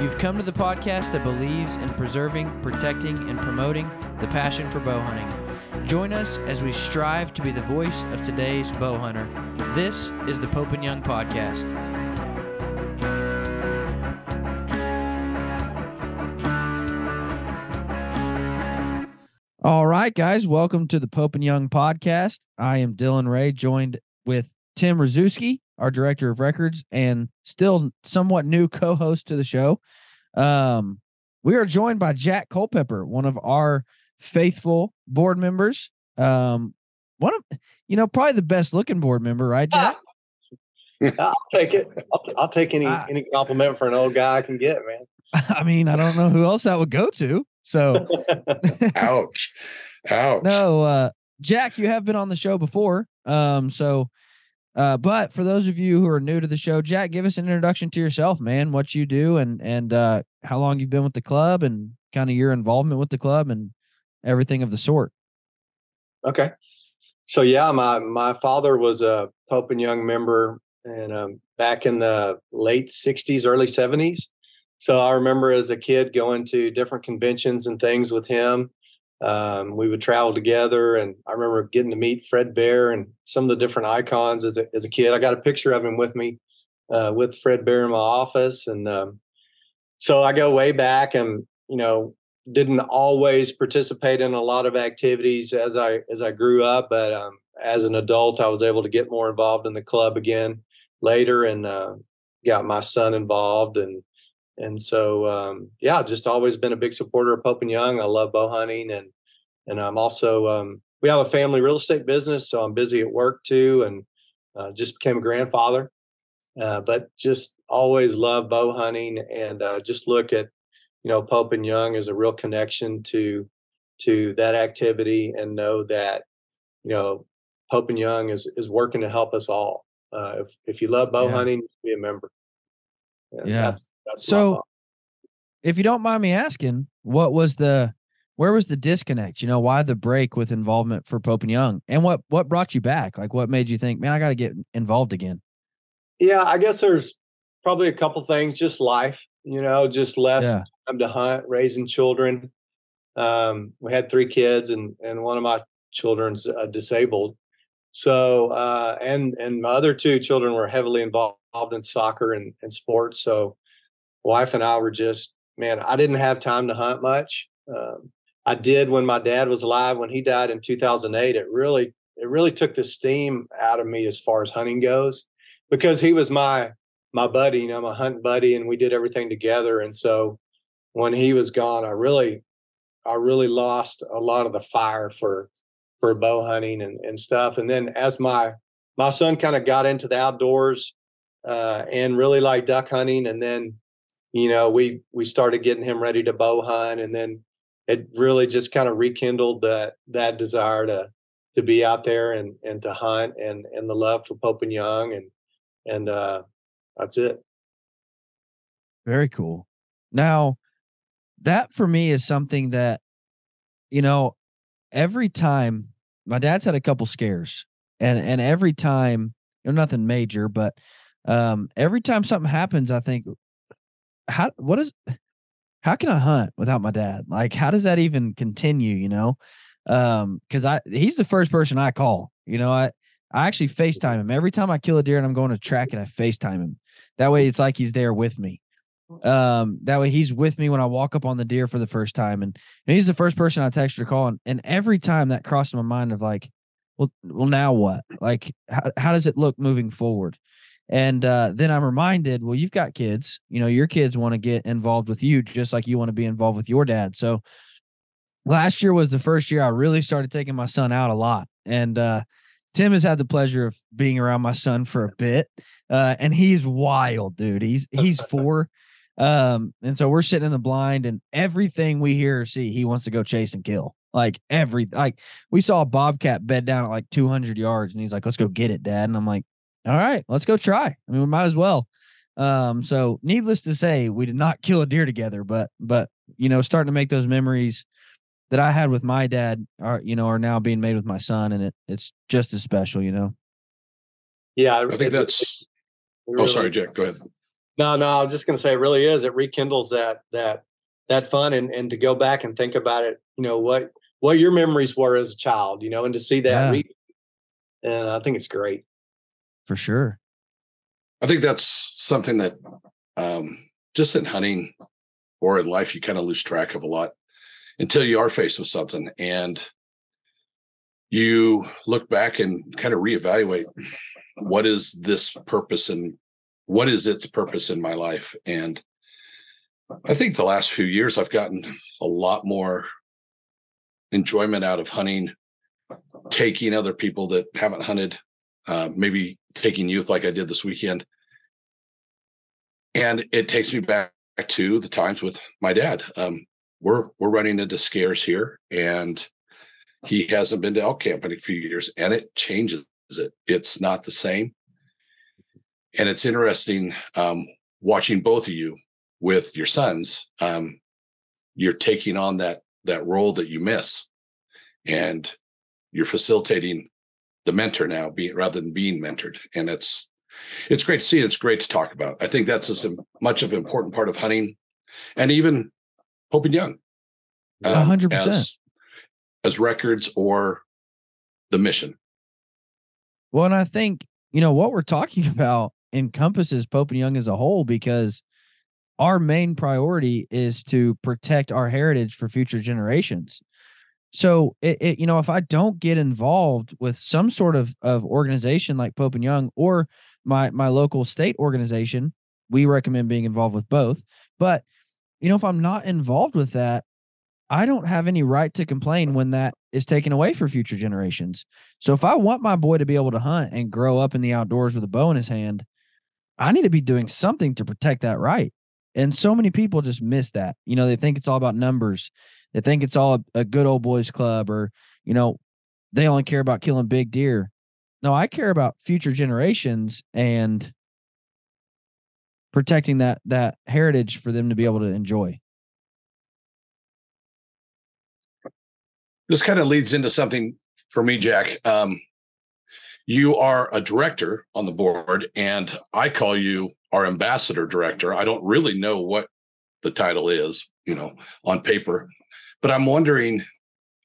You've come to the podcast that believes in preserving, protecting, and promoting the passion for bow hunting. Join us as we strive to be the voice of today's bow hunter. This is the Pope and Young Podcast. All right, guys, welcome to the Pope and Young podcast. I am Dylan Ray, joined with Tim Rzuski, our director of records, and still somewhat new co-host to the show. Um, we are joined by Jack Culpepper, one of our faithful board members. Um, one of you know probably the best looking board member, right, Jack? I'll take it. I'll, t- I'll take any Ah. any compliment for an old guy I can get, man. I mean, I don't know who else that would go to. So Ouch. Ouch. no, uh, Jack, you have been on the show before. Um, so, uh, but for those of you who are new to the show, Jack, give us an introduction to yourself, man. What you do and and uh, how long you've been with the club, and kind of your involvement with the club, and everything of the sort. okay. So yeah, my my father was a Pope and Young member, and um, back in the late '60s, early '70s. So I remember as a kid going to different conventions and things with him. Um, we would travel together, and I remember getting to meet Fred Bear and some of the different icons as a, as a kid. I got a picture of him with me, uh, with Fred Bear in my office, and um, so I go way back, and you know, didn't always participate in a lot of activities as I as I grew up, but um, as an adult, I was able to get more involved in the club again later, and uh, got my son involved, and and so um, yeah, just always been a big supporter of Pope and Young. I love bow hunting, and and I'm also um, we have a family real estate business, so I'm busy at work too, and uh, just became a grandfather. Uh, but just always love bow hunting, and uh, just look at you know Pope and Young as a real connection to to that activity, and know that you know Pope and Young is is working to help us all. Uh, if if you love bow Yeah. hunting, be a member. And Yeah. that's that's So- If you don't mind me asking, what was the where was the disconnect? You know, why the break with involvement for Pope and Young, and what what brought you back? Like, what made you think, man, I got to get involved again? Yeah, I guess there's probably a couple things. Just life, you know, just less Yeah. time to hunt, raising children. Um, we had three kids, and and one of my children's uh, disabled. So uh, and and my other two children were heavily involved in soccer and, and sports. So wife and I were just man. I didn't have time to hunt much. Um, I did when my dad was alive. When he died in 2008, it really it really took the steam out of me as far as hunting goes because he was my my buddy, you know, my hunt buddy, and we did everything together. And so when he was gone, I really I really lost a lot of the fire for for bow hunting and, and stuff. And then as my my son kind of got into the outdoors uh, and really liked duck hunting, and then you know we we started getting him ready to bow hunt, and then it really just kind of rekindled that that desire to to be out there and and to hunt and and the love for Pope and Young and and uh, that's it. Very cool. Now, that for me is something that, you know, every time my dad's had a couple scares, and and every time, you know, nothing major, but um, every time something happens, I think, how what is, how can I hunt without my dad? Like, how does that even continue? You know, um, because I he's the first person I call. You know, I I actually FaceTime him every time I kill a deer and I'm going to track and I FaceTime him. That way, it's like he's there with me. Um, that way he's with me when I walk up on the deer for the first time, and, and he's the first person I text or call, and, and every time that crossed my mind of like, well, well, now what? Like, how how does it look moving forward? And uh, then I'm reminded, well, you've got kids. You know, your kids want to get involved with you just like you want to be involved with your dad. So last year was the first year I really started taking my son out a lot, and uh, Tim has had the pleasure of being around my son for a bit, uh, and he's wild, dude. He's he's four. Um, and so we're sitting in the blind, and everything we hear or see, he wants to go chase and kill. Like every like we saw a bobcat bed down at like 200 yards, and he's like, "Let's go get it, Dad." And I'm like, "All right, let's go try." I mean, we might as well. Um, so needless to say, we did not kill a deer together, but but you know, starting to make those memories that I had with my dad are you know are now being made with my son, and it it's just as special, you know. Yeah, I think that's. oh, sorry, Jack. Go ahead. No, no, I was just going to say it really is. It rekindles that that that fun and and to go back and think about it. You know what what your memories were as a child. You know, and to see that, yeah. re- and I think it's great. For sure. I think that's something that um, just in hunting or in life you kind of lose track of a lot until you are faced with something and you look back and kind of reevaluate what is this purpose and what is its purpose in my life and i think the last few years i've gotten a lot more enjoyment out of hunting taking other people that haven't hunted uh, maybe taking youth like i did this weekend. And it takes me back to the times with my dad. Um, we're we're running into scares here and he hasn't been to elk camp in a few years and it changes it. It's not the same. And it's interesting um, watching both of you with your sons um, you're taking on that that role that you miss and you're facilitating the mentor now being rather than being mentored. And it's it's great to see it's great to talk about. I think that's as much of an important part of hunting and even Pope and Young um, hundred percent. as, as records or the mission. Well and i think you know what we're talking about encompasses Pope and Young as a whole because our main priority is to protect our heritage for future generations. So it, it, you know if I don't get involved with some sort of of organization like Pope and Young or my my local state organization, we recommend being involved with both. But you know if I'm not involved with that, I don't have any right to complain when that is taken away for future generations. So if I want my boy to be able to hunt and grow up in the outdoors with a bow in his hand, I need to be doing something to protect that right. And so many people just miss that. You know, they think it's all about numbers. They think it's all a, a good old boys club or, you know, they only care about killing big deer. No, I care about future generations and protecting that that heritage for them to be able to enjoy. This kind of leads into something for me, Jack. Um, you are a director on the board, and I call you our ambassador director. I don't really know what the title is, you know, on paper, but I'm wondering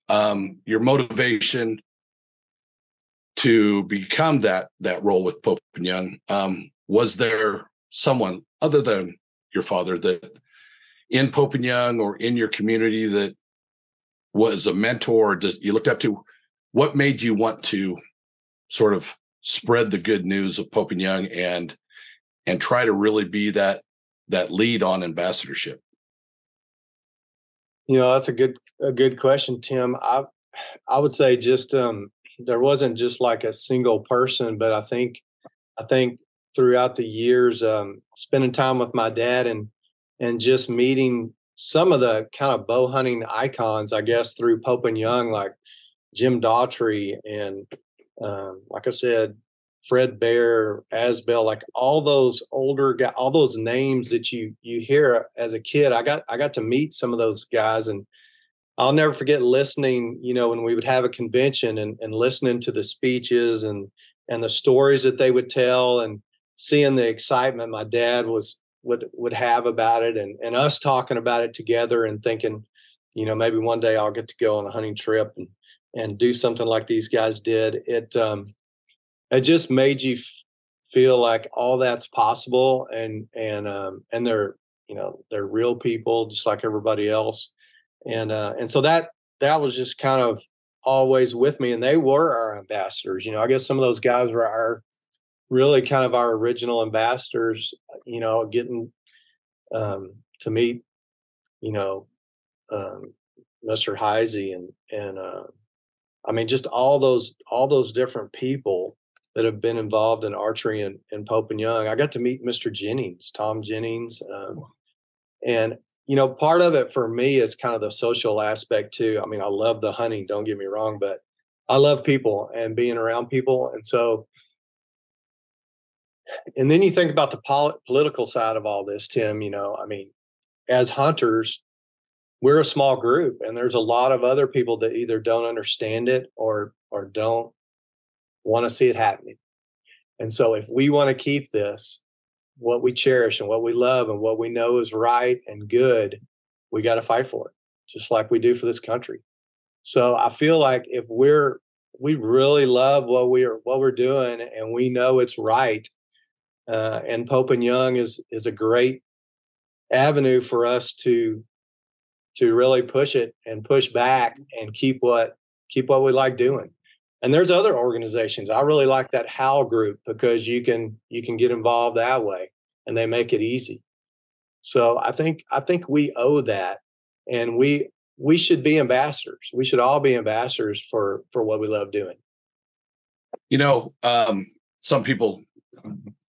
um, your motivation to become that that role with Pope and Young. Um, was there someone other than your father that in Pope and Young or in your community that was a mentor? Does you looked up to? What made you want to sort of spread the good news of Pope and Young and and try to really be that that lead on ambassadorship? You know, that's a good a good question, Tim. I I would say just um, there wasn't just like a single person, but I think I think throughout the years, um, spending time with my dad and and just meeting some of the kind of bow hunting icons, I guess, through Pope and Young, like Jim Dougherty and um, like I said, Fred Bear, Asbell, like all those older guys, all those names that you you hear as a kid. I got I got to meet some of those guys and I'll never forget listening, you know, when we would have a convention and, and listening to the speeches and and the stories that they would tell and seeing the excitement my dad was would would have about it and and us talking about it together and thinking, you know, maybe one day I'll get to go on a hunting trip and and do something like these guys did. It um it just made you f- feel like all that's possible and and um and they're you know they're real people just like everybody else. And uh, and so that that was just kind of always with me and they were our ambassadors you know i guess some of those guys were our really kind of our original ambassadors you know getting um, to meet you know um, mr heisey and and uh, i mean just all those all those different people that have been involved in archery and, and pope and young i got to meet mr jennings tom jennings um, and you know, part of it for me is kind of the social aspect too. I mean, I love the hunting, don't get me wrong, but I love people and being around people. And so, and then you think about the pol- political side of all this, Tim. You know, I mean, as hunters, we're a small group, and there's a lot of other people that either don't understand it or or don't want to see it happening. And so, if we want to keep this, what we cherish and what we love and what we know is right and good, we got to fight for it, just like we do for this country. So I feel like if we're we really love what we are what we're doing and we know it's right, uh, and Pope and Young is is a great avenue for us to to really push it and push back and keep what keep what we like doing and there's other organizations. I really like that howl group because you can you can get involved that way and they make it easy. So i think i think we owe that and we we should be ambassadors. We should all be ambassadors for for what we love doing. You know um some people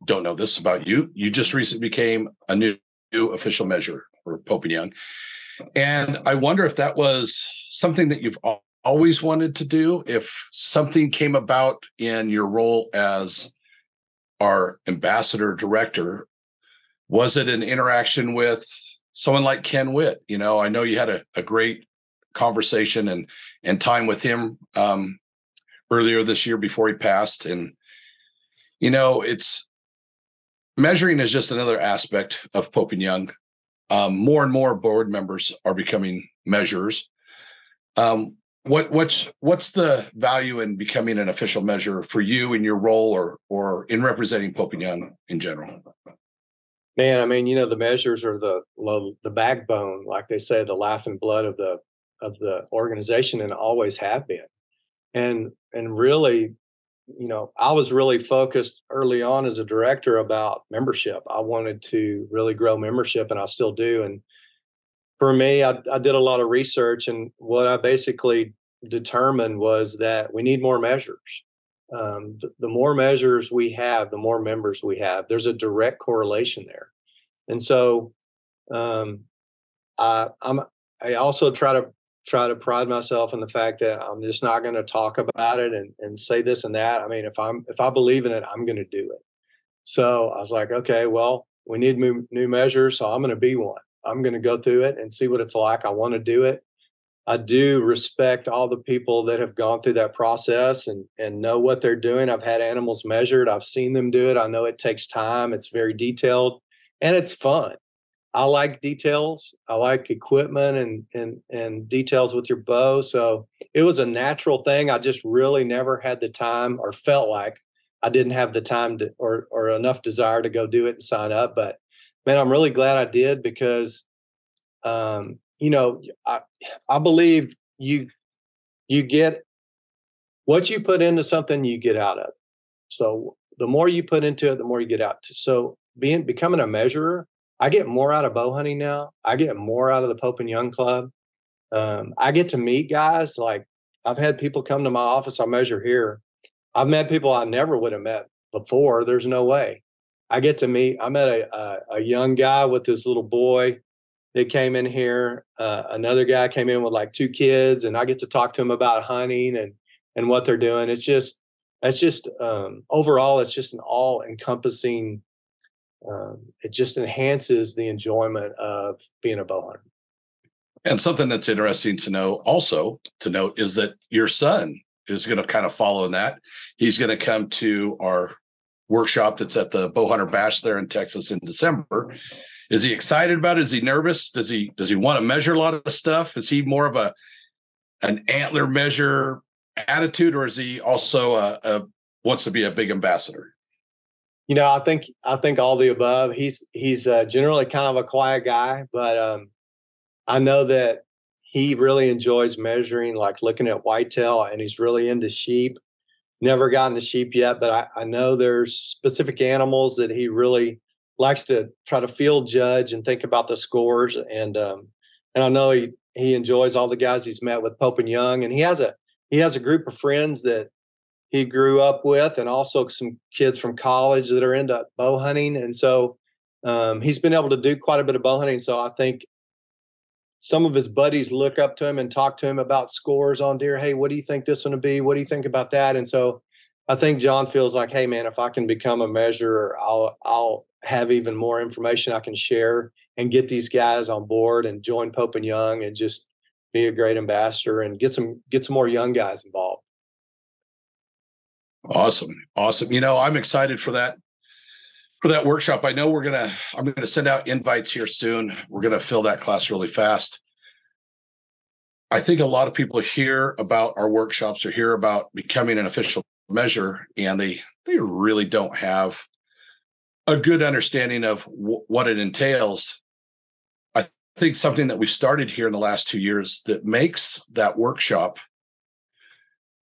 don't know this about you. You just recently became a new, new official measure for pope and young. And i wonder if that was something that you've always wanted to do if something came about in your role as our ambassador director was it an interaction with someone like ken witt? You know i know you had a, a great conversation and and time with him um, earlier this year before he passed and you know it's measuring is just another aspect of pope and young. Um, more and more board members are becoming measures. Um, what what's what's the value in becoming an official measure for you in your role or or in representing Young in general? Man, I mean, you know, the measures are the the backbone, like they say, the life and blood of the of the organization, and always have been. And and really, you know, I was really focused early on as a director about membership. I wanted to really grow membership, and I still do. And for me, I, I, did a lot of research, and what I basically determined was that we need more measures. Um, the, the, more measures we have, the more members we have. There's a direct correlation there, and so um, I, I'm. I also try to try to pride myself in the fact that I'm just not going to talk about it and, and say this and that. I mean, if I'm if I believe in it, I'm going to do it. So I was like, okay, well, we need new, new measures, so I'm going to be one. I'm going to go through it and see what it's like. I want to do it. I do respect all the people that have gone through that process and and know what they're doing. I've had animals measured. I've seen them do it. I know it takes time. It's very detailed and it's fun. I like details. I like equipment and and and details with your bow. So it was a natural thing. I just really never had the time or felt like I didn't have the time to or or enough desire to go do it and sign up. But man, I'm really glad I did because, um, you know, I, I believe you, you get what you put into something, you get out of. It. So the more you put into it, the more you get out. So being becoming a measurer, I get more out of bow hunting now. I get more out of the Pope and Young Club. Um, I get to meet guys like I've had people come to my office. I measure here. I've met people I never would have met before. There's no way. I get to meet. I met a a, a young guy with this little boy that came in here. Uh, another guy came in with like two kids, and I get to talk to him about hunting and and what they're doing. It's just it's just um, overall, it's just an all encompassing. Um, it just enhances the enjoyment of being a bow hunter. And something that's interesting to know also to note is that your son is going to kind of follow in that. He's going to come to our workshop that's at the Bowhunter Bash there in Texas in December. Is he excited about it? Is he nervous? Does he does he want to measure a lot of stuff? Is he more of a an antler measure attitude, or is he also a, a wants to be a big ambassador? You know, I think I think all the above. He's he's uh, generally kind of a quiet guy, but um, I know that he really enjoys measuring, like looking at whitetail, and he's really into sheep. Never gotten to sheep yet, but I, I know there's specific animals that he really likes to try to field judge and think about the scores. And um, and I know he he enjoys all the guys he's met with Pope and Young, and he has a he has a group of friends that he grew up with, and also some kids from college that are into bow hunting. And so um, he's been able to do quite a bit of bow hunting. So I think some of his buddies look up to him and talk to him about scores on deer. Hey, what do you think this one to be? What do you think about that? And so I think John feels like, hey man, if I can become a measurer, I'll I'll have even more information I can share and get these guys on board and join Pope and Young and just be a great ambassador and get some get some more young guys involved. Awesome. Awesome. You know, I'm excited for that for that workshop. I know we're gonna I'm gonna send out invites here soon. We're gonna fill that class really fast. I think a lot of people hear about our workshops or hear about becoming an official measure, and they they really don't have a good understanding of w- what it entails. I think something that we started here in the last two years that makes that workshop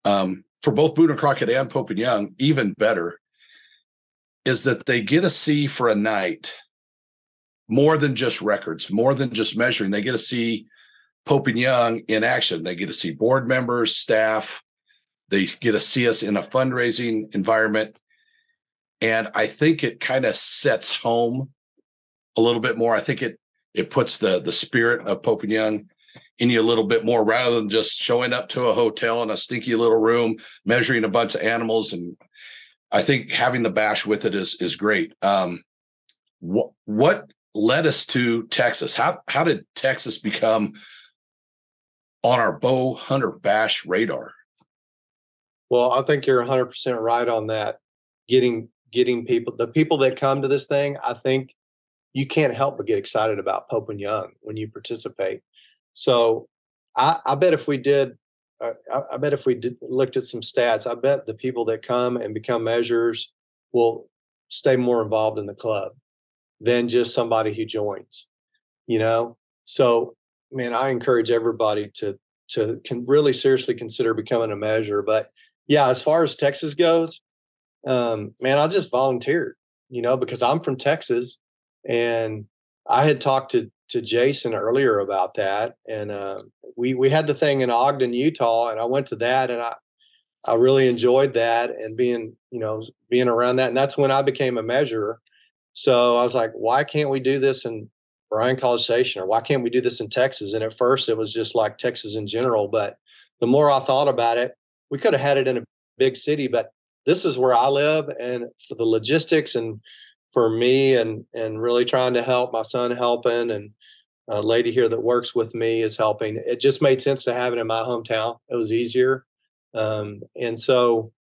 um, for both Boone and Crockett and Pope and Young even better is that they get to see for a night more than just records, more than just measuring. They get to see Pope and Young in action. They get to see board members, staff. They get to see us in a fundraising environment. And I think it kind of sets home a little bit more. I think it it puts the the spirit of Pope and Young in you a little bit more rather than just showing up to a hotel in a stinky little room, measuring a bunch of animals and I think having the bash with it is is great. Um, what what led us to Texas? How how did Texas become on our bow hunter bash radar? Well, I think you're 100 percent right on that. Getting getting people, the people that come to this thing, I think you can't help but get excited about Pope and Young when you participate. So I, I bet if we did I, I, bet if we did, looked at some stats, I bet the people that come and become measures will stay more involved in the club than just somebody who joins. You know, so man, I encourage everybody to to can really seriously consider becoming a measure. But yeah, as far as Texas goes, um, man, I just volunteered. You know, because I'm from Texas, and I had talked to to Jason earlier about that, and uh, we we had the thing in Ogden, Utah, and I went to that, and I I really enjoyed that and being you know being around that, and that's when I became a measurer. So I was like, why can't we do this in Bryan College Station, or why can't we do this in Texas? And at first, it was just like Texas in general, but the more I thought about it, we could have had it in a big city, but this is where I live, and for the logistics and for me and and really trying to help my son helping and a lady here that works with me is helping. It just made sense to have it in my hometown. It was easier. Um, and so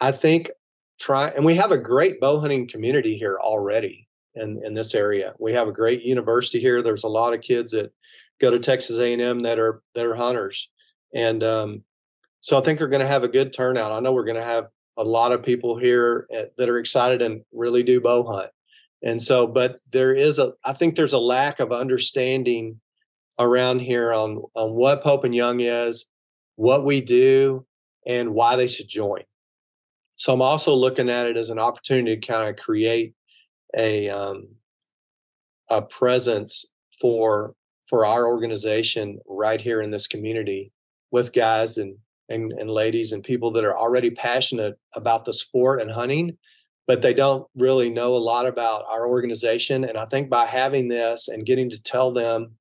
I think try, and we have a great bow hunting community here already in, in this area. We have a great university here. There's a lot of kids that go to Texas A&M that are, that are hunters. And um, so I think we're going to have a good turnout. I know we're going to have a lot of people here at, that are excited and really do bow hunt. And so, but there is a, I think there's a lack of understanding around here on, on what Pope and Young is, what we do, and why they should join. So I'm also looking at it as an opportunity to kind of create a, um, a presence for, for our organization right here in this community with guys and and, and ladies and people that are already passionate about the sport and hunting, but they don't really know a lot about our organization. And I think by having this and getting to tell them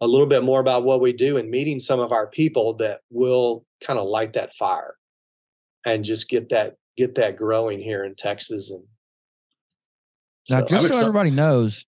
a little bit more about what we do and meeting some of our people that will kind of light that fire and just get that get that growing here in Texas and now so, just so everybody knows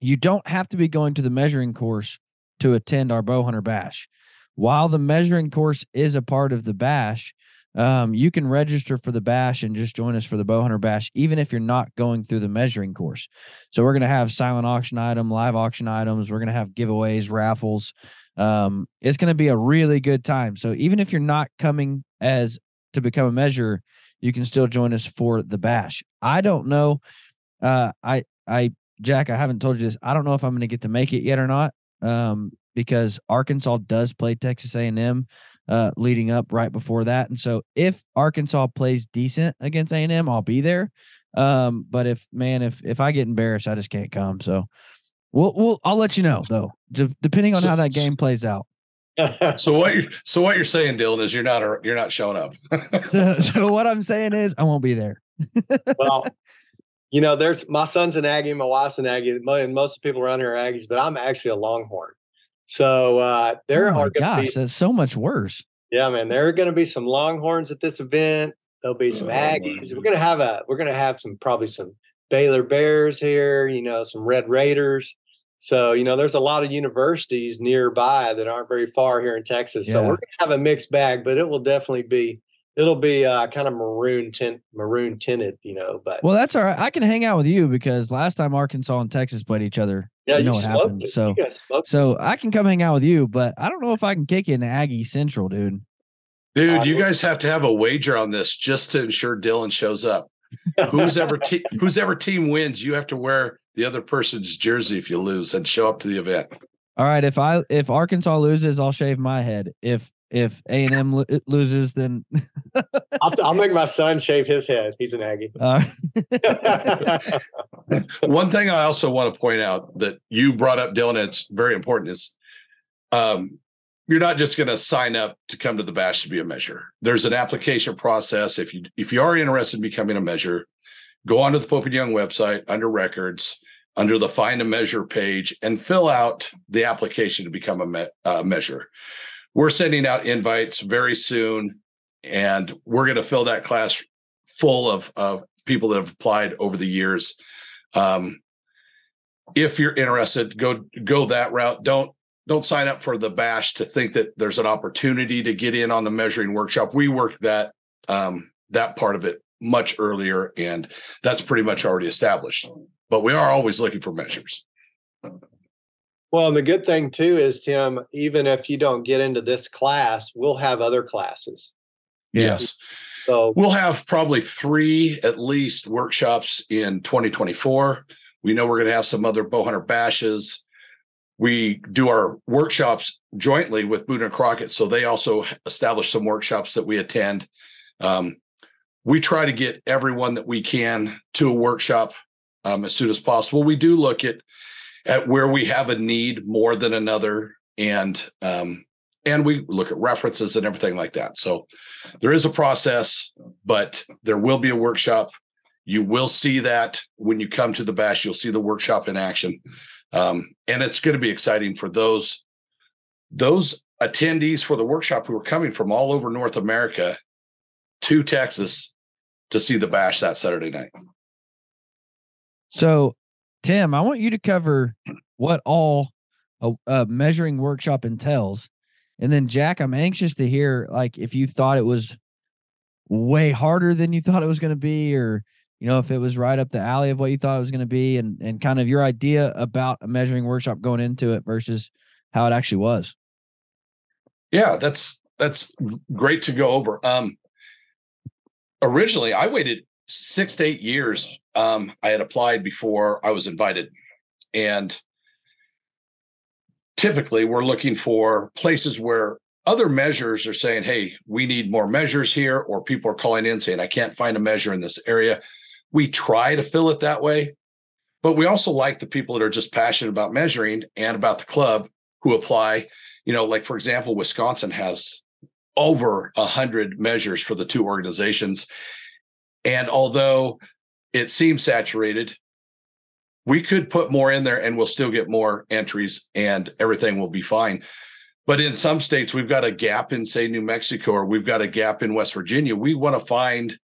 you don't have to be going to the measuring course to attend our bow hunter bash while the measuring course is a part of the bash um, you can register for the bash and just join us for the bow hunter bash even if you're not going through the measuring course. So we're going to have silent auction item live auction items we're going to have giveaways raffles. Um, it's going to be a really good time. So even if you're not coming as to become a measure you can still join us for the bash. I don't know uh, i i jack i haven't told you this i don't know if i'm going to get to make it yet or not. Um, because arkansas does play texas a&m uh, leading up right before that. And so if Arkansas plays decent against A&M, I'll be there. Um, but if man, if if I get embarrassed, I just can't come. So we'll we'll I'll let you know though, depending on so, how that game plays out. so what you so what you're saying, Dylan, is you're not a, you're not showing up. so, so what I'm saying is I won't be there. well, you know, there's my son's an Aggie, my wife's an Aggie, and most of the people around here are Aggies, but I'm actually a Longhorn. So uh, there oh are gosh, be, that's so much worse. Yeah, man, there are going to be some Longhorns at this event. There'll be some oh, Aggies. We're going to have a we're going to have some probably some Baylor Bears here. You know, some Red Raiders. So you know, there's a lot of universities nearby that aren't very far here in Texas. Yeah. So we're going to have a mixed bag, but it will definitely be it'll be uh, kind of maroon tint, maroon tinted, you know. But well, that's all right. I can hang out with you because last time Arkansas and Texas played each other, yeah, you know you what happened. It. So, so I can come hang out with you, but I don't know if I can kick you in Aggie Central, dude. Dude, you guys have to have a wager on this just to ensure Dylan shows up. who's ever te- who's ever team wins, you have to wear the other person's jersey if you lose and show up to the event. All right, if I if Arkansas loses, I'll shave my head. If if A and M lo- loses, then I'll, I'll, make my son shave his head. He's an Aggie. Uh, One thing I also want to point out that you brought up, Dylan, it's very important is um, you're not just going to sign up to come to the bash to be a measure. There's an application process. If you if you are interested in becoming a measure, go onto the Pope and Young website under records, under the find a measure page, and fill out the application to become a me- uh, measure. We're sending out invites very soon, and we're going to fill that class full of of people that have applied over the years. Um, if you're interested, go go that route. Don't don't sign up for the bash to think that there's an opportunity to get in on the measuring workshop. We work that um, that part of it much earlier, and that's pretty much already established. But we are always looking for measures. Well, and the good thing too is, Tim, even if you don't get into this class, we'll have other classes. Yes. So we'll have probably three at least workshops in 2024. We know we're going to have some other bowhunter bashes. We do our workshops jointly with Boone and Crockett, so they also establish some workshops that we attend. Um, we try to get everyone that we can to a workshop um, as soon as possible. We do look at at where we have a need more than another, and um, and we look at references and everything like that. So there is a process, but there will be a workshop. You will see that when you come to the bash. You'll see the workshop in action, um, and it's going to be exciting for those those attendees for the workshop who are coming from all over North America to Texas to see the bash that Saturday night. So, Tim, I want you to cover what all a, a measuring workshop entails and then Jack, I'm anxious to hear like if you thought it was way harder than you thought it was going to be, or you know if it was right up the alley of what you thought it was going to be, and and kind of your idea about a measuring workshop going into it versus how it actually was. Yeah, that's that's great to go over. Um, originally, I waited six to eight years. Um, I had applied before I was invited, and typically we're looking for places where other measures are saying, hey, we need more measures here, or people are calling in saying, I can't find a measure in this area. We try to fill it that way. But we also like the people that are just passionate about measuring and about the club who apply. You know, like for example, Wisconsin has over a hundred measures for the two organizations. And although it seems saturated, we could put more in there and we'll still get more entries and everything will be fine. But in some states, we've got a gap in, say, New Mexico, or we've got a gap in West Virginia. We want to find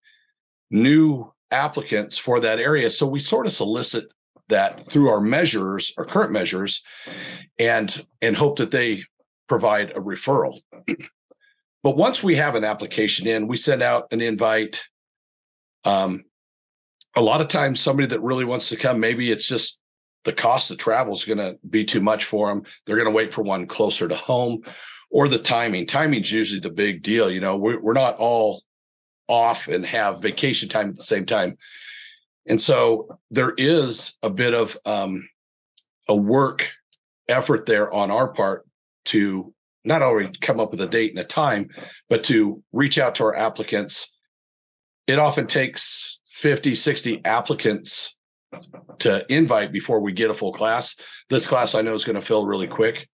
new applicants for that area. So we sort of solicit that through our measures, our current measures, and and hope that they provide a referral. but once we have an application in, we send out an invite. Um, a lot of times, somebody that really wants to come, maybe it's just the cost of travel is going to be too much for them. They're going to wait for one closer to home, or the timing. Timing is usually the big deal. You know, we're, we're not all off and have vacation time at the same time. And so there is a bit of um, a work effort there on our part to not only come up with a date and a time, but to reach out to our applicants. It often takes 50, 60 applicants to invite before we get a full class. This class I know is going to fill really quick.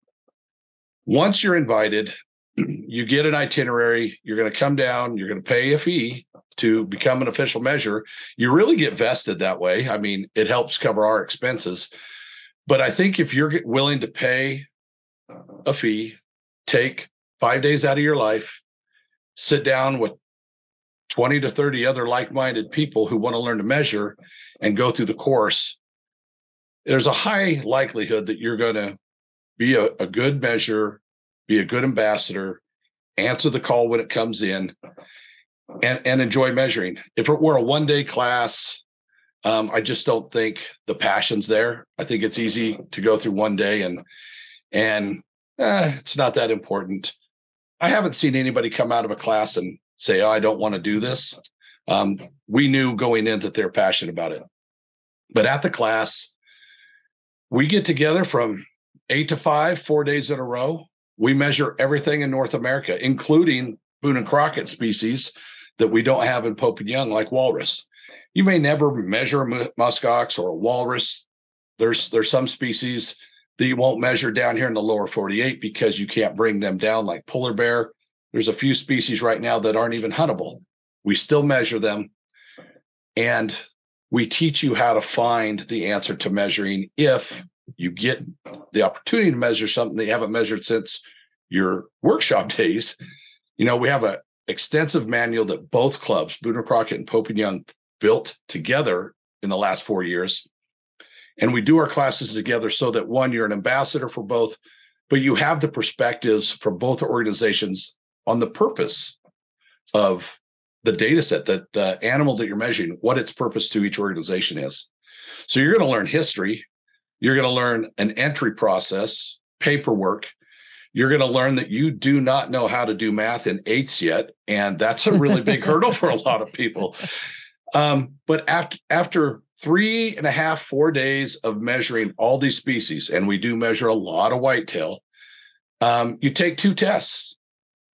Once you're invited, you get an itinerary, you're going to come down, you're going to pay a fee to become an official measure. You really get vested that way. I mean, it helps cover our expenses. But I think if you're willing to pay a fee, take five days out of your life, sit down with 20 to 30 other like minded people who want to learn to measure and go through the course, there's a high likelihood that you're going to be a, a good measure, be a good ambassador, answer the call when it comes in, and, and enjoy measuring. If it were a one day class, um, I just don't think the passion's there. I think it's easy to go through one day and and eh, it's not that important. I haven't seen anybody come out of a class and say, "Oh, I don't want to do this." Um, we knew going in that they're passionate about it. But at the class, we get together from eight to five, four days in a row. We measure everything in North America, including Boone and Crockett species that we don't have in Pope and Young, like walrus. You may never measure muskox or a walrus. There's there's some species that you won't measure down here in the lower 48 because you can't bring them down like polar bear. There's a few species right now that aren't even huntable. We still measure them. And we teach you how to find the answer to measuring if you get the opportunity to measure something that you haven't measured since your workshop days. You know, we have a extensive manual that both clubs, Boone Crockett and Pope and Young, built together in the last four years. And we do our classes together so that one, you're an ambassador for both, but you have the perspectives from both organizations on the purpose of the data set, that the animal that you're measuring, what its purpose to each organization is. So you're going to learn history. You're going to learn an entry process, paperwork, you're going to learn that you do not know how to do math in eights yet. And that's a really big hurdle for a lot of people. Um, but after, after three and a half, four days of measuring all these species, and we do measure a lot of whitetail, um, you take two tests,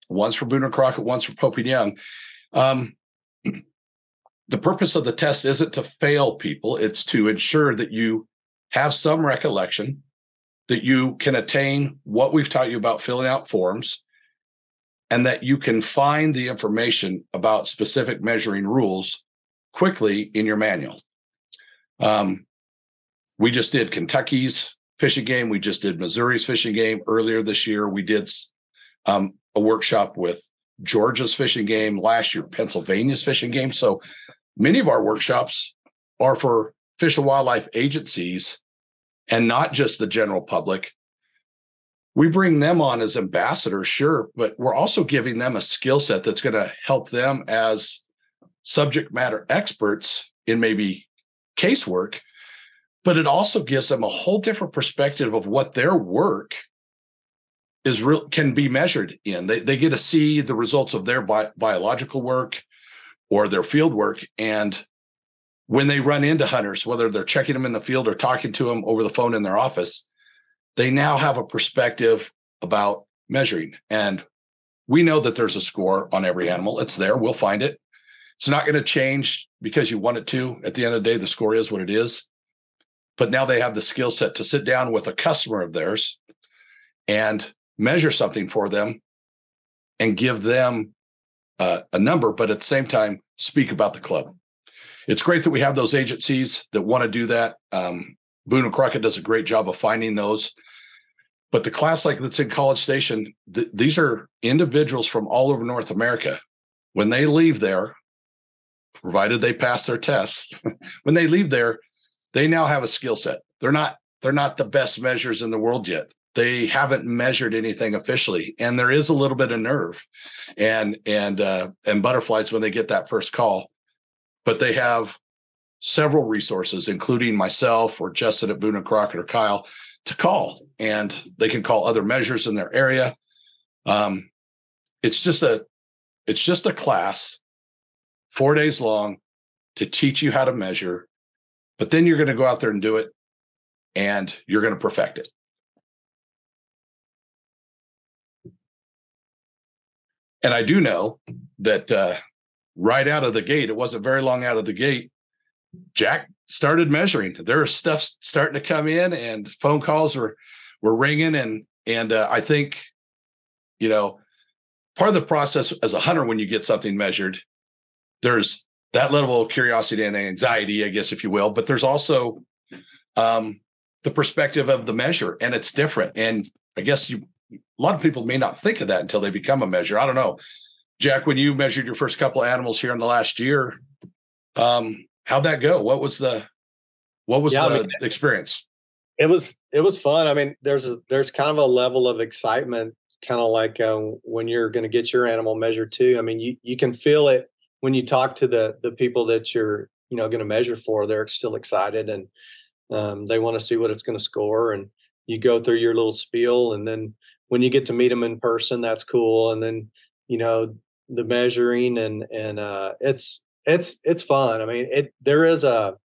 one's for Boone and Crockett, one's for Pope and Young. Um, the purpose of the test isn't to fail people, it's to ensure that you have some recollection that you can attain what we've taught you about filling out forms and that you can find the information about specific measuring rules quickly in your manual. Um, we just did Kentucky's fish and game. We just did Missouri's fish and game earlier this year. We did um, a workshop with Georgia's fish and game last year, Pennsylvania's fish and game. So many of our workshops are for fish and wildlife agencies and not just the general public. We bring them on as ambassadors, sure, but we're also giving them a skill set that's going to help them as subject matter experts in maybe casework, but it also gives them a whole different perspective of what their work is real can be measured in. They they get to see the results of their bi- biological work or their field work and when they run into hunters, whether they're checking them in the field or talking to them over the phone in their office, they now have a perspective about measuring. And we know that there's a score on every animal. It's there. We'll find it. It's not going to change because you want it to. At the end of the day, the score is what it is. But now they have the skill set to sit down with a customer of theirs and measure something for them and give them uh, a number, but at the same time, speak about the club. It's great that we have those agencies that want to do that. Um, Boone and Crockett does a great job of finding those. But the class like that's in College Station, th- these are individuals from all over North America. When they leave there, provided they pass their tests, when they leave there, they now have a skill set. They're not they're not the best measures in the world yet. They haven't measured anything officially, and there is a little bit of nerve, and and uh, and butterflies when they get that first call. But they have several resources, including myself or Justin at Boone and Crockett or Kyle, to call, and they can call other measures in their area. Um, it's just a it's just a class, four days long, to teach you how to measure, but then you're going to go out there and do it, and you're going to perfect it. And I do know that uh, right out of the gate, it wasn't very long out of the gate, Jack started measuring. There was stuff starting to come in, and phone calls were were ringing, and and uh, I think, you know, part of the process as a hunter when you get something measured, there's that level of curiosity and anxiety, I guess, if you will, but there's also um, the perspective of the measure, and it's different. And I guess you a lot of people may not think of that until they become a measure. I don't know. Jack, when you measured your first couple of animals here in the last year, um, how'd that go? What was the what was yeah, the I mean, experience? It was it was fun. I mean, there's a, there's kind of a level of excitement, kind of like uh, when you're going to get your animal measured too. I mean, you you can feel it when you talk to the the people that you're you know going to measure for. They're still excited and um, they want to see what it's going to score. And you go through your little spiel, and then when you get to meet them in person, that's cool. And then you know the measuring and and uh, it's it's it's fun. I mean, it there is a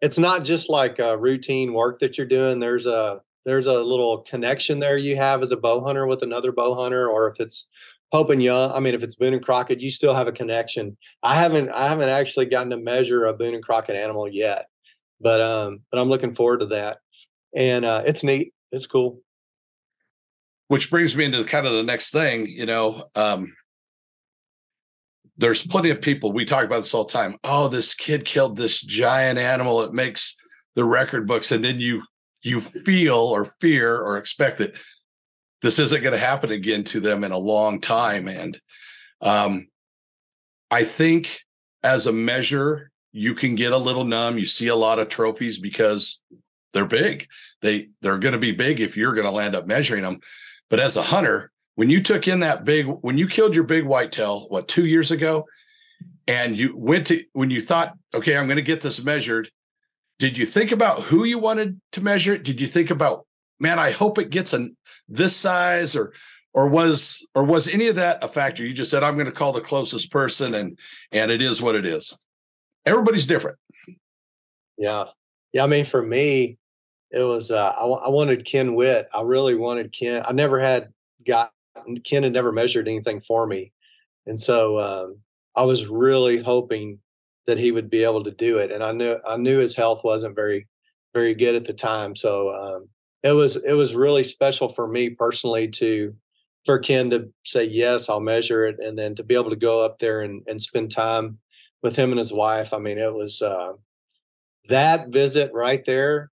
it's not just like a routine work that you're doing. There's a there's a little connection there you have as a bow hunter with another bow hunter, or if it's Pope and Young. I mean, if it's Boone and Crockett, you still have a connection. I haven't I haven't actually gotten to measure a Boone and Crockett animal yet, but um, but I'm looking forward to that, and uh, it's neat. It's cool. Which brings me into kind of the next thing. You know, um, there's plenty of people we talk about this all the time. Oh, this kid killed this giant animal. It makes the record books, and then you you feel or fear or expect that this isn't going to happen again to them in a long time. And um, I think as a measure, you can get a little numb. You see a lot of trophies because they're big. They they're going to be big if you're going to land up measuring them. But as a hunter, when you took in that big, when you killed your big whitetail, what, two years ago, and you went to, when you thought, okay, I'm going to get this measured, did you think about who you wanted to measure it? Did you think about, man, I hope it gets a this size or, or was, or was any of that a factor? You just said, I'm going to call the closest person and, and it is what it is. Everybody's different. Yeah. Yeah. I mean, for me, it was, uh, I, I wanted Ken Witt. I really wanted Ken. I never had got Ken had never measured anything for me, and so um, I was really hoping that he would be able to do it. And I knew I knew his health wasn't very very good at the time, so um, it was it was really special for me personally to for Ken to say yes, I'll measure it, and then to be able to go up there and and spend time with him and his wife. I mean, it was uh, that visit right there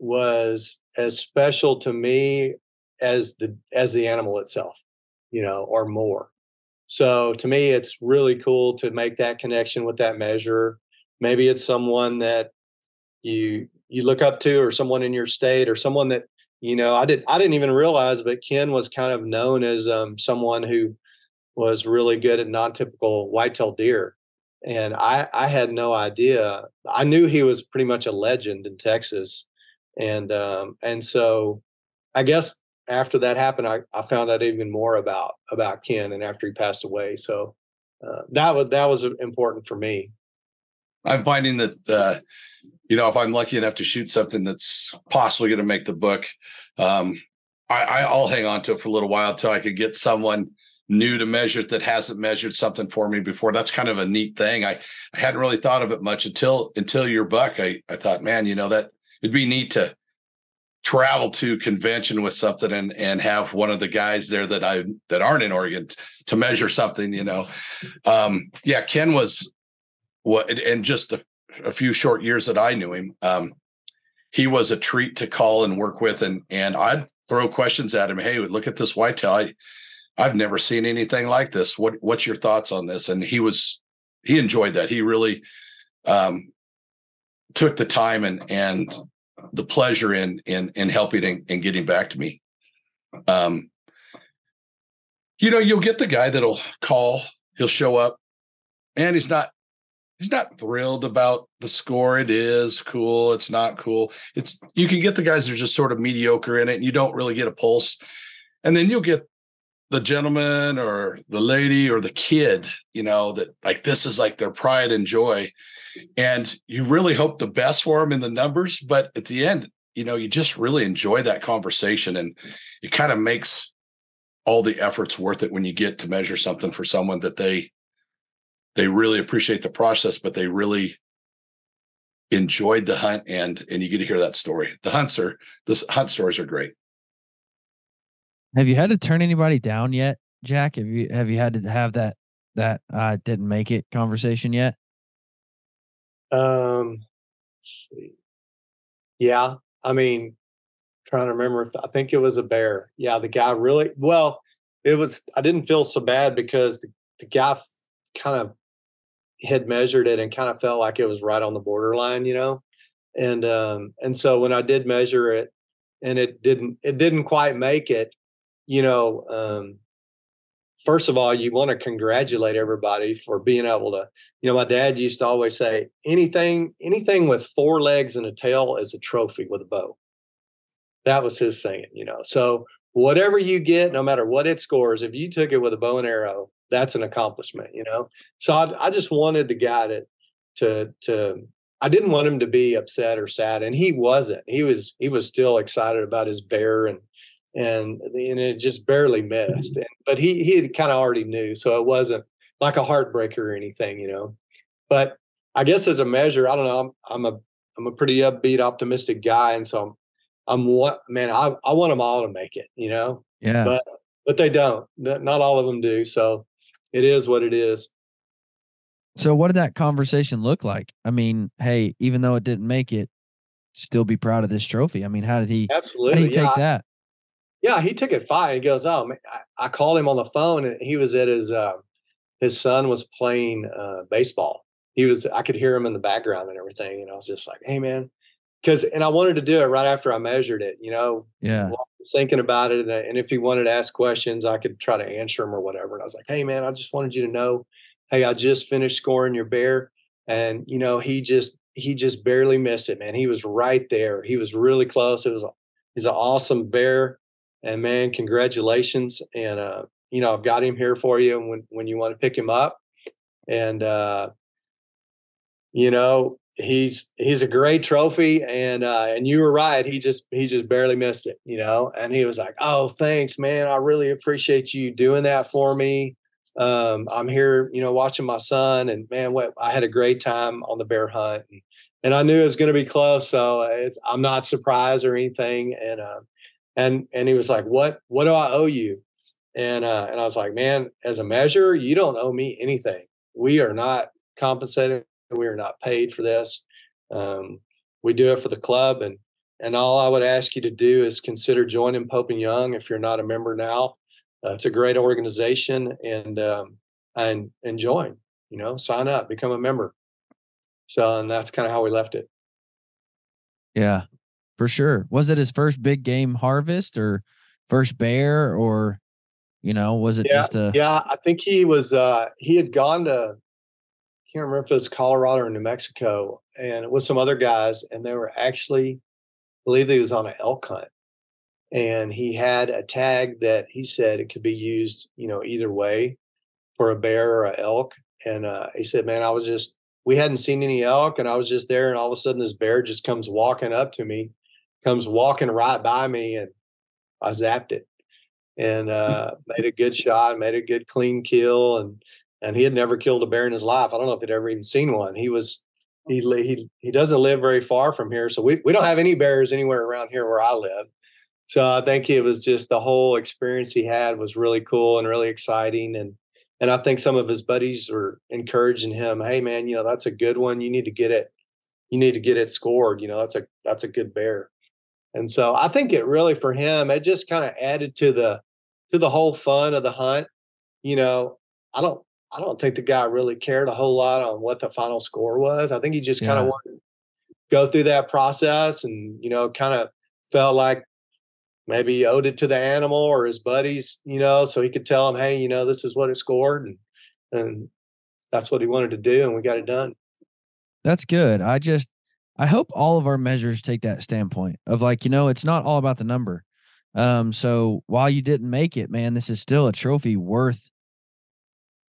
was as special to me as the as the animal itself you know, or more. So to me, it's really cool to make that connection with that measure. Maybe it's someone that you you look up to, or someone in your state, or someone that you know. I didn't I didn't even realize, but Ken was kind of known as um, someone who was really good at non-typical whitetail deer, and I I had no idea. I knew he was pretty much a legend in Texas, and um, and so I guess after that happened, I, I found out even more about about Ken, and after he passed away, so uh, that was that was important for me. I'm finding that uh, you know if I'm lucky enough to shoot something that's possibly going to make the book, um, I, I'll hang on to it for a little while until I could get someone new to measure that hasn't measured something for me before. That's kind of a neat thing. I, I hadn't really thought of it much until until your buck. I I thought, man, you know that it'd be neat to travel to convention with something and and have one of the guys there that I that aren't in Oregon t- to measure something, you know. Um, yeah, Ken was what and just a, a, few short years that I knew him, um, he was a treat to call and work with, and and I'd throw questions at him. Hey, look at this whitetail. I, I've never seen anything like this. What what's your thoughts on this? And he was he enjoyed that. He really um, took the time and and the pleasure in in in helping and, and getting back to me. Um, you know, you'll get the guy that'll call, he'll show up, and he's not he's not thrilled about the score. It is cool. It's not cool. It's you can get the guys that are just sort of mediocre in it, and you don't really get a pulse. And then you'll get the gentleman or the lady or the kid, you know, that like this is like their pride and joy. And you really hope the best for them in the numbers. But at the end, you know, you just really enjoy that conversation and it kind of makes all the efforts worth it when you get to measure something for someone that they they really appreciate the process, but they really enjoyed the hunt and and you get to hear that story. The hunts are the hunt stories are great. Have you had to turn anybody down yet, Jack? Have you have you had to have that that uh didn't make it conversation yet? Um Yeah. I mean, trying to remember if I think it was a bear. Yeah, the guy really well, it was I didn't feel so bad because the, the guy kind of had measured it and kind of felt like it was right on the borderline, you know. And um and so when I did measure it and it didn't it didn't quite make it, you know, um, first of all, you want to congratulate everybody for being able to, you know, my dad used to always say, anything, anything with four legs and a tail is a trophy with a bow. That was his saying, you know. So whatever you get, no matter what it scores, if you took it with a bow and arrow, that's an accomplishment, you know. So I, I just wanted the guy to, to, to. I didn't want him to be upset or sad, and he wasn't. He was, he was still excited about his bear and and and it just barely missed. And, but he he kind of already knew, so it wasn't like a heartbreaker or anything, you know. But I guess as a measure, I don't know. I'm I'm a I'm a pretty upbeat, optimistic guy, and so I'm I'm what man. I I want them all to make it, you know. Yeah. But but they don't. Not all of them do. So it is what it is. So what did that conversation look like? I mean, hey, even though it didn't make it, still be proud of this trophy. I mean, how did he absolutely how did he yeah, take that? Yeah, he took it fine. He goes, "Oh, man. I, I called him on the phone, and he was at his uh, his son was playing uh, baseball. He was, I could hear him in the background and everything, and I was just like, "Hey, man," because and I wanted to do it right after I measured it. You know, yeah, I was thinking about it, and, and if he wanted to ask questions, I could try to answer him or whatever. And I was like, "Hey, man, I just wanted you to know, hey, I just finished scoring your bear, and you know, he just he just barely missed it, man. He was right there. He was really close. It was he's an awesome bear." And man, congratulations. And, uh, you know, I've got him here for you when, when you want to pick him up. And, uh, you know, he's, he's a great trophy. And, uh, and you were right. He just, he just barely missed it, you know, and he was like, Oh, thanks, man. I really appreciate you doing that for me. Um, I'm here, you know, watching my son and man, what I had a great time on the bear hunt and, and I knew it was going to be close. So it's, I'm not surprised or anything. And, uh, and and he was like what what do i owe you? And uh and i was like man as a measure you don't owe me anything. We are not compensated. We are not paid for this. Um we do it for the club and and all i would ask you to do is consider joining pope and young if you're not a member now. Uh, it's a great organization and um and and join you know sign up become a member. So and that's kind of how we left it. Yeah for sure. Was it his first big game harvest or first bear or you know, was it yeah, just a Yeah, I think he was uh he had gone to I can't remember if it was Colorado or New Mexico and with some other guys and they were actually I believe he was on an elk hunt. And he had a tag that he said it could be used, you know, either way for a bear or a elk. And uh, he said, Man, I was just we hadn't seen any elk and I was just there and all of a sudden this bear just comes walking up to me comes walking right by me and I zapped it and hmm. uh, made a good shot, made a good clean kill. And, and he had never killed a bear in his life. I don't know if he'd ever even seen one. He was, he he he doesn't live very far from here, so we we don't have any bears anywhere around here where I live. So I think it was just the whole experience he had was really cool and really exciting, and and I think some of his buddies were encouraging him, "Hey man, you know that's a good one. You need to get it. You need to get it scored. You know that's a that's a good bear." And so I think it really for him, it just kind of added to the to the whole fun of the hunt. You know, I don't I don't think the guy really cared a whole lot on what the final score was. I think he just kind of wanted to go through that process and, you know, kind of felt like maybe he owed it to the animal or his buddies, you know, so he could tell them, hey, you know, this is what it scored. And, and that's what he wanted to do. And we got it done. That's good. I just, I hope all of our measures take that standpoint of like, you know, it's not all about the number. Um, so while you didn't make it, man, this is still a trophy worth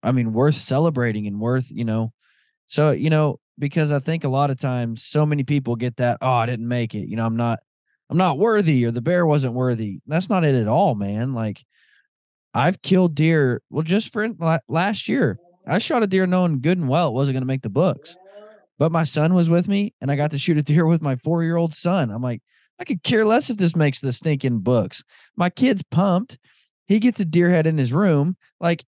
I mean, worth celebrating and worth, you know. So, you know, because I think a lot of times so many people get that, oh, I didn't make it. You know, I'm not I'm not worthy or the bear wasn't worthy. That's not it at all, man. Like I've killed deer. Well, just for last year, I shot a deer knowing good and well it wasn't going to make the books. But my son was with me and I got to shoot a deer with my four year old son. I'm like, I could care less if this makes the stinking books. My kid's pumped. He gets a deer head in his room. Like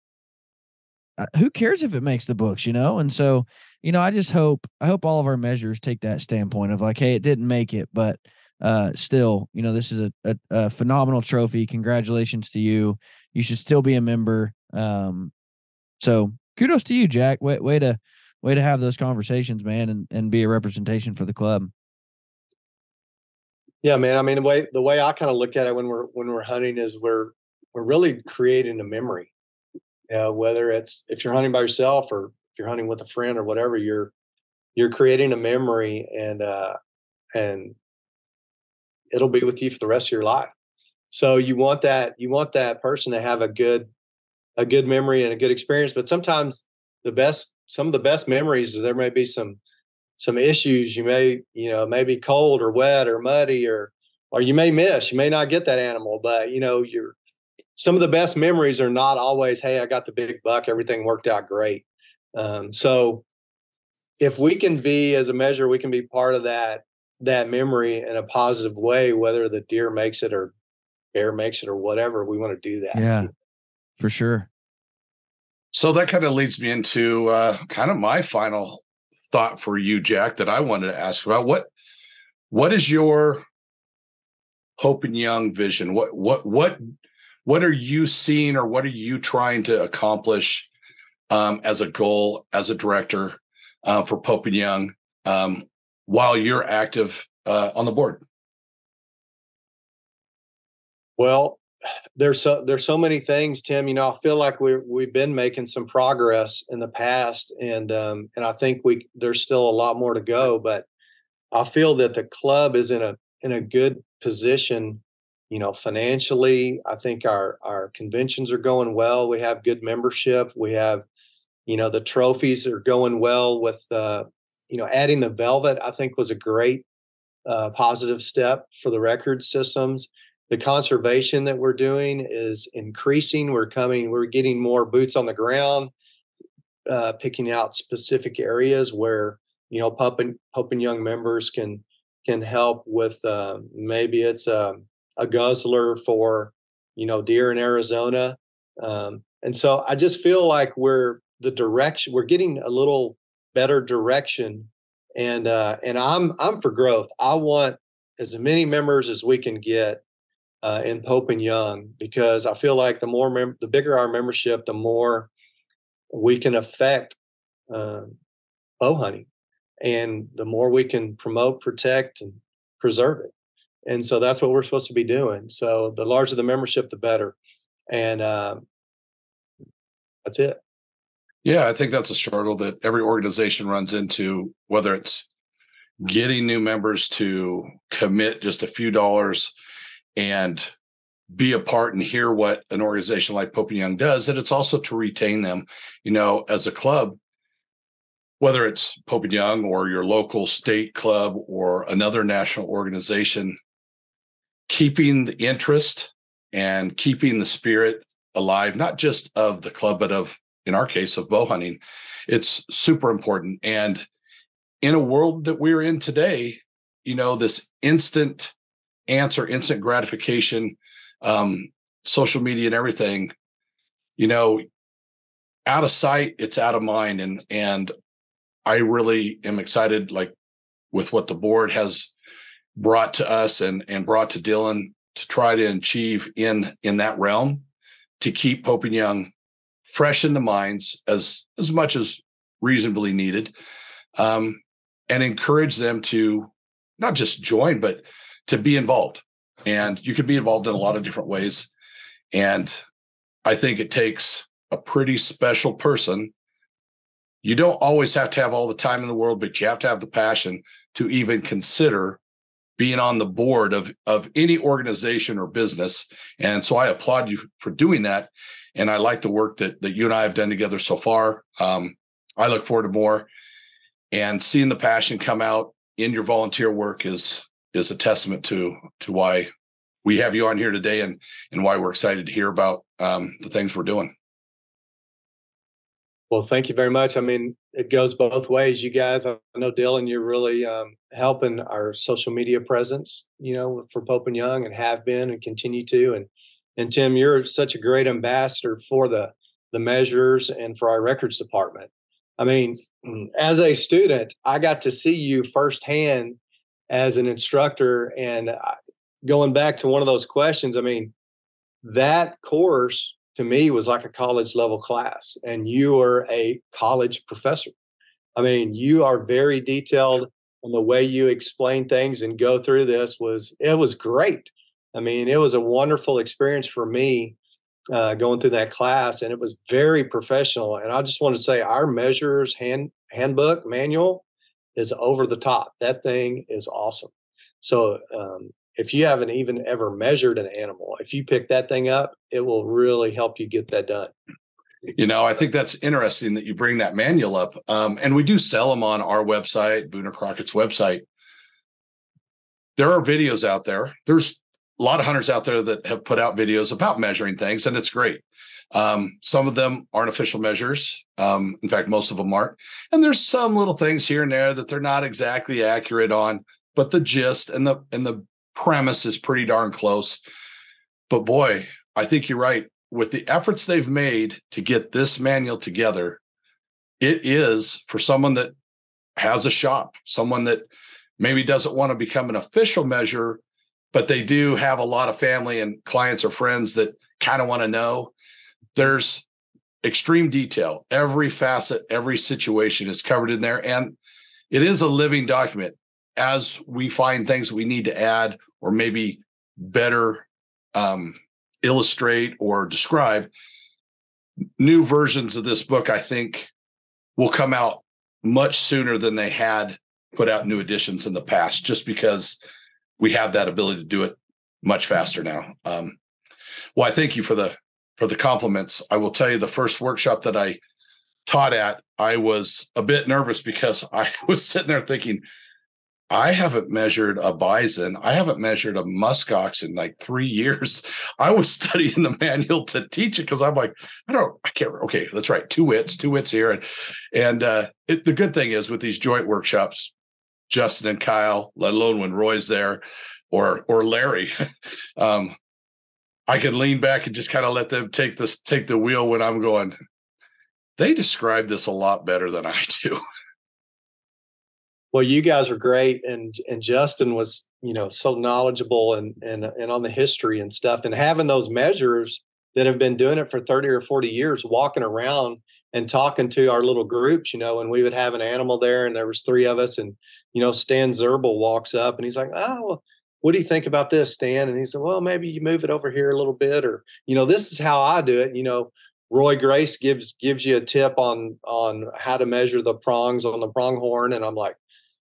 uh, who cares if it makes the books, you know? And so, you know, I just hope I hope all of our measures take that standpoint of like, hey, it didn't make it, but uh still, you know, this is a, a, a phenomenal trophy. Congratulations to you. You should still be a member. Um, so kudos to you, Jack. Way way to way to have those conversations, man, and and be a representation for the club. Yeah, man. I mean, the way the way I kind of look at it when we're when we're hunting is we're we're really creating a memory whether it's if you're hunting by yourself or if you're hunting with a friend or whatever, you're you're creating a memory and uh and it'll be with you for the rest of your life. So you want that you want that person to have a good a good memory and a good experience. But sometimes the best some of the best memories there may be some some issues. You may, you know, maybe cold or wet or muddy or or you may miss. You may not get that animal, but you know, you're some of the best memories are not always, hey, I got the big buck, everything worked out great. Um, so if we can be as a measure, we can be part of that that memory in a positive way, whether the deer makes it or bear makes it or whatever, we want to do that. Yeah, for sure. So that kind of leads me into uh, kind of my final thought for you, Jack, that I wanted to ask about. What what is your Pope and Young vision? What what what what are you seeing or what are you trying to accomplish um, as a goal as a director uh, for Pope and Young um, while you're active uh, on the board? Well, there's so there's so many things, Tim. You know, I feel like we we've been making some progress in the past, and um, and I think we there's still a lot more to go. But I feel that the club is in a in a good position you know financially i think our our conventions are going well we have good membership we have you know the trophies are going well with uh you know adding the velvet i think was a great uh, positive step for the record systems the conservation that we're doing is increasing we're coming we're getting more boots on the ground uh, picking out specific areas where you know Pope and Pope and Young members can can help with uh, maybe it's a um, a guzzler for you know deer in Arizona, um, and so I just feel like we're the direction we're getting a little better direction, and uh, and I'm I'm for growth. I want as many members as we can get uh, in Pope and Young because I feel like the more mem- the bigger our membership, the more we can affect uh, bow hunting, and the more we can promote, protect, and preserve it. And so that's what we're supposed to be doing. So the larger the membership the better. And uh, that's it. Yeah i think that's a struggle that every organization runs into whether it's getting new members to commit just a few dollars and be a part and hear what an organization like Pope and Young does, and it's also to retain them. You know, as a club, whether it's Pope and Young or your local state club or another national organization, keeping the interest and keeping the spirit alive, not just of the club, but of, in our case, of bow hunting. It's super important. And in a world that we're in today, you know, this instant answer, instant gratification, um, social media and everything, you know, out of sight, it's out of mind. And and I really am excited, like with what the board has brought to us and and brought to Dylan to try to achieve in in that realm to keep Pope and Young fresh in the minds as as much as reasonably needed um, and encourage them to not just join but to be involved. And you can be involved in a lot of different ways. And i think it takes a pretty special person. You don't always have to have all the time in the world but you have to have the passion to even consider being on the board of of any organization or business. And so i applaud you for doing that. And i like the work that that you and i have done together so far. Um, i look forward to more. And seeing the passion come out in your volunteer work is is a testament to to why we have you on here today and and why we're excited to hear about um, the things we're doing. Well thank you very much. I mean it goes both ways. You guys i know dylan you're really um, helping our social media presence you know for pope and young and have been and continue to. And and tim you're such a great ambassador for the the measures and for our records department. I mean as a student i got to see you firsthand as an instructor and going back to one of those questions i mean that course to me was like a college level class and you are a college professor. I mean you are very detailed on the way you explain things and go through this was it was great. I mean it was a wonderful experience for me uh, going through that class and it was very professional and i just want to say our measures hand handbook manual is over the top. That thing is awesome. So um, if you haven't even ever measured an animal, if you pick that thing up, it will really help you get that done. You know, I think that's interesting that you bring that manual up. Um, and we do sell them on our website, Boone Crockett's website. There are videos out there. There's a lot of hunters out there that have put out videos about measuring things, and it's great. Um, some of them aren't official measures. Um, in fact, most of them aren't. And there's some little things here and there that they're not exactly accurate on, but the gist and the and the premise is pretty darn close. But boy, I think you're right. With the efforts they've made to get this manual together, it is for someone that has a shop, someone that maybe doesn't want to become an official measure, but they do have a lot of family and clients or friends that kind of want to know there's extreme detail. Every facet, every situation is covered in there. And it is a living document. As we find things we need to add or maybe better um, illustrate or describe, new versions of this book, I think, will come out much sooner than they had put out new editions in the past, just because we have that ability to do it much faster now. Um, well, I thank you for the for the compliments. I will tell you the first workshop that I taught at, I was a bit nervous because I was sitting there thinking, I haven't measured a bison. I haven't measured a muskox in like three years. I was studying the manual to teach it because I'm like, I don't, I can't. Okay, that's right. Two wits, two wits here, and and uh, it, the good thing is with these joint workshops, Justin and Kyle, let alone when Roy's there, or or Larry, um, I can lean back and just kind of let them take this take the wheel when I'm going. They describe this a lot better than I do. Well, you guys are great, and and Justin was you know so knowledgeable and and and on the history and stuff, and having those measures that have been doing it for thirty or forty years, walking around and talking to our little groups, you know, and we would have an animal there, and there was three of us, and you know, Stan Zerbel walks up and he's like, "Oh, well, what do you think about this, Stan? And he said, well, maybe you move it over here a little bit, or you know, this is how I do it. You know, Roy Grace gives gives you a tip on on how to measure the prongs on the pronghorn, and I'm like,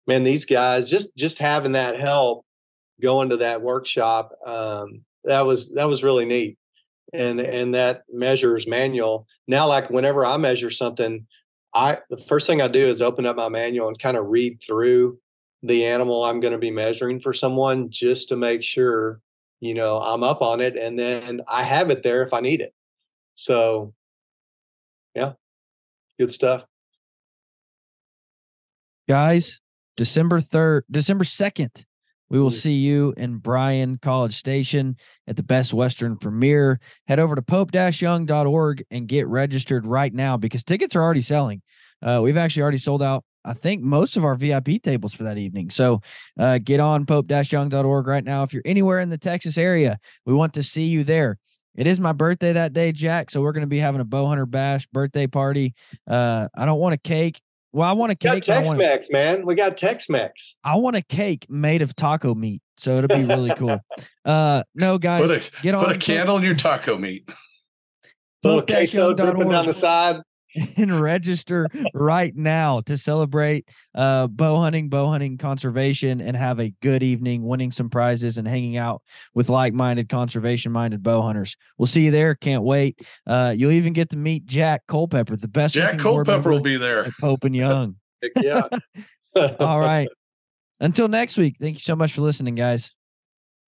man, these guys just just having that help going to that workshop, um, that was that was really neat. And and that measures manual. Now, like whenever I measure something, I the first thing I do is open up my manual and kind of read through the animal I'm going to be measuring for someone just to make sure, you know, I'm up on it and then I have it there if I need it. So, yeah, good stuff. Guys, December 3rd, December 2nd, we will Mm. see you in Bryan College Station at the Best Western Premier. Head over to pope-young.org and get registered right now because tickets are already selling. Uh, we've actually already sold out, I think, most of our VIP tables for that evening. So uh, get on pope-young.org right now. If you're anywhere in the Texas area, we want to see you there. It is my birthday that day, Jack. So we're going to be having a bow hunter bash birthday party. Uh, I don't want a cake. Well, I want a We got cake. but Tex want, Mex, man. We got Tex Mex. I want a cake made of taco meat. So it'll be really cool. Uh, no, guys, Put a get on put a candle in your taco meat. Little queso dripping down the side. And register right now to celebrate uh, bow hunting, bow hunting conservation, and have a good evening, winning some prizes and hanging out with like-minded, conservation-minded bow hunters. We'll see you there. Can't wait. Uh, you'll even get to meet Jack Culpepper, the best. Jack Culpepper will be there. Pope and Young. Yeah. All right. Until next week. Thank you so much for listening, guys.